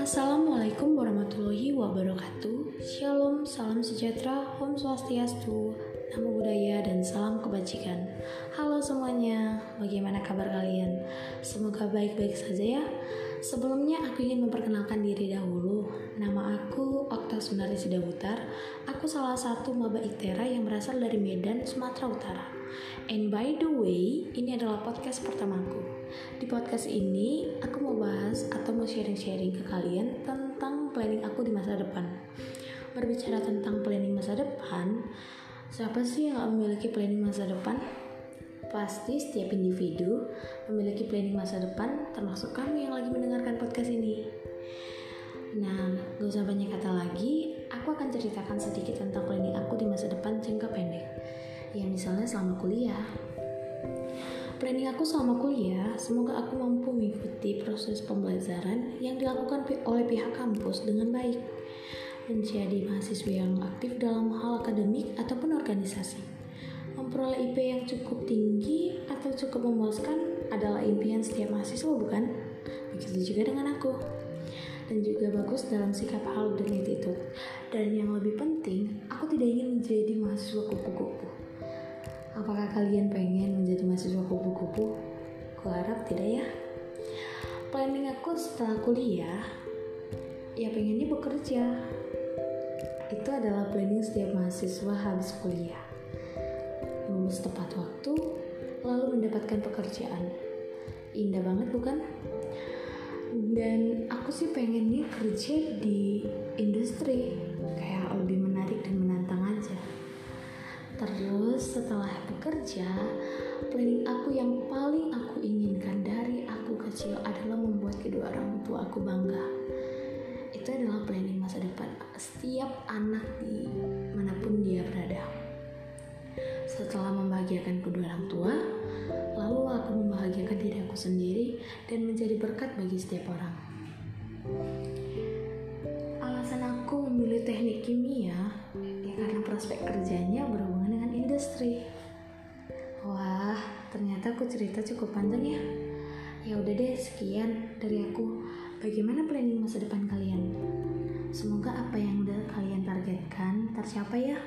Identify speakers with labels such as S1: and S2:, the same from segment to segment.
S1: Assalamualaikum warahmatullahi wabarakatuh. Shalom, salam sejahtera, Om Swastiastu Namo Buddhaya dan salam kebajikan. Halo semuanya, bagaimana kabar kalian? Semoga baik-baik saja ya Sebelumnya aku ingin memperkenalkan diri dahulu Nama aku Okta Sunari Sidabutar Aku salah satu maba ITERA yang berasal dari Medan, Sumatera Utara And by the way, ini adalah podcast pertamaku. Di podcast ini, aku mau bahas atau mau sharing-sharing ke kalian tentang planning aku di masa depan. Berbicara tentang planning masa depan, siapa sih yang gak memiliki planning masa depan? Pasti setiap individu memiliki planning masa depan, termasuk kami yang lagi mendengarkan podcast ini. Nah, gak usah banyak kata lagi, aku akan ceritakan sedikit tentang planning aku di masa depan jangka pendek. Ya misalnya selama kuliah. Planning aku selama kuliah semoga aku mampu mengikuti proses pembelajaran yang dilakukan oleh pihak kampus dengan baik. Menjadi mahasiswa yang aktif dalam hal akademik ataupun organisasi memperoleh IP yang cukup tinggi atau cukup memuaskan adalah impian setiap mahasiswa bukan? Begitu juga dengan aku dan juga bagus dalam sikap hal dan itu. Dan yang lebih penting, aku tidak ingin menjadi mahasiswa kupu-kupu. Apakah kalian pengen menjadi mahasiswa kupu-kupu? Kuharap tidak ya. Planning aku setelah kuliah, ya pengennya bekerja. Itu adalah planning setiap mahasiswa habis kuliah. Lulus tepat waktu, lalu mendapatkan pekerjaan. Indah banget bukan? Dan aku sih pengennya kerja di industri kayak lebih menarik dan menantang aja Terus setelah bekerja, planning aku yang paling aku inginkan dari aku kecil adalah membuat kedua orang tua aku bangga. Itu adalah planning masa depan setiap anak di mana pun dia berada. Setelah membahagiakan kedua orang tua, lalu aku membahagiakan diri aku sendiri dan menjadi berkat bagi setiap orang. Alasan aku memilih teknik kimia ya karena prospek kerjanya berhubungan industri. Wah, ternyata aku cerita cukup panjang ya. Ya udah deh, sekian dari aku. Bagaimana planning masa depan kalian? Semoga apa yang udah kalian targetkan tercapai ya.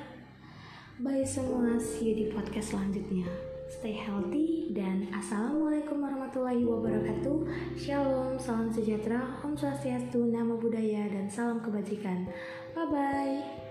S1: Bye semua, see you di podcast selanjutnya. Stay healthy dan Assalamualaikum warahmatullahi wabarakatuh. Shalom, salam sejahtera, Om Swastiastu, Nama Budaya, dan salam kebajikan. Bye-bye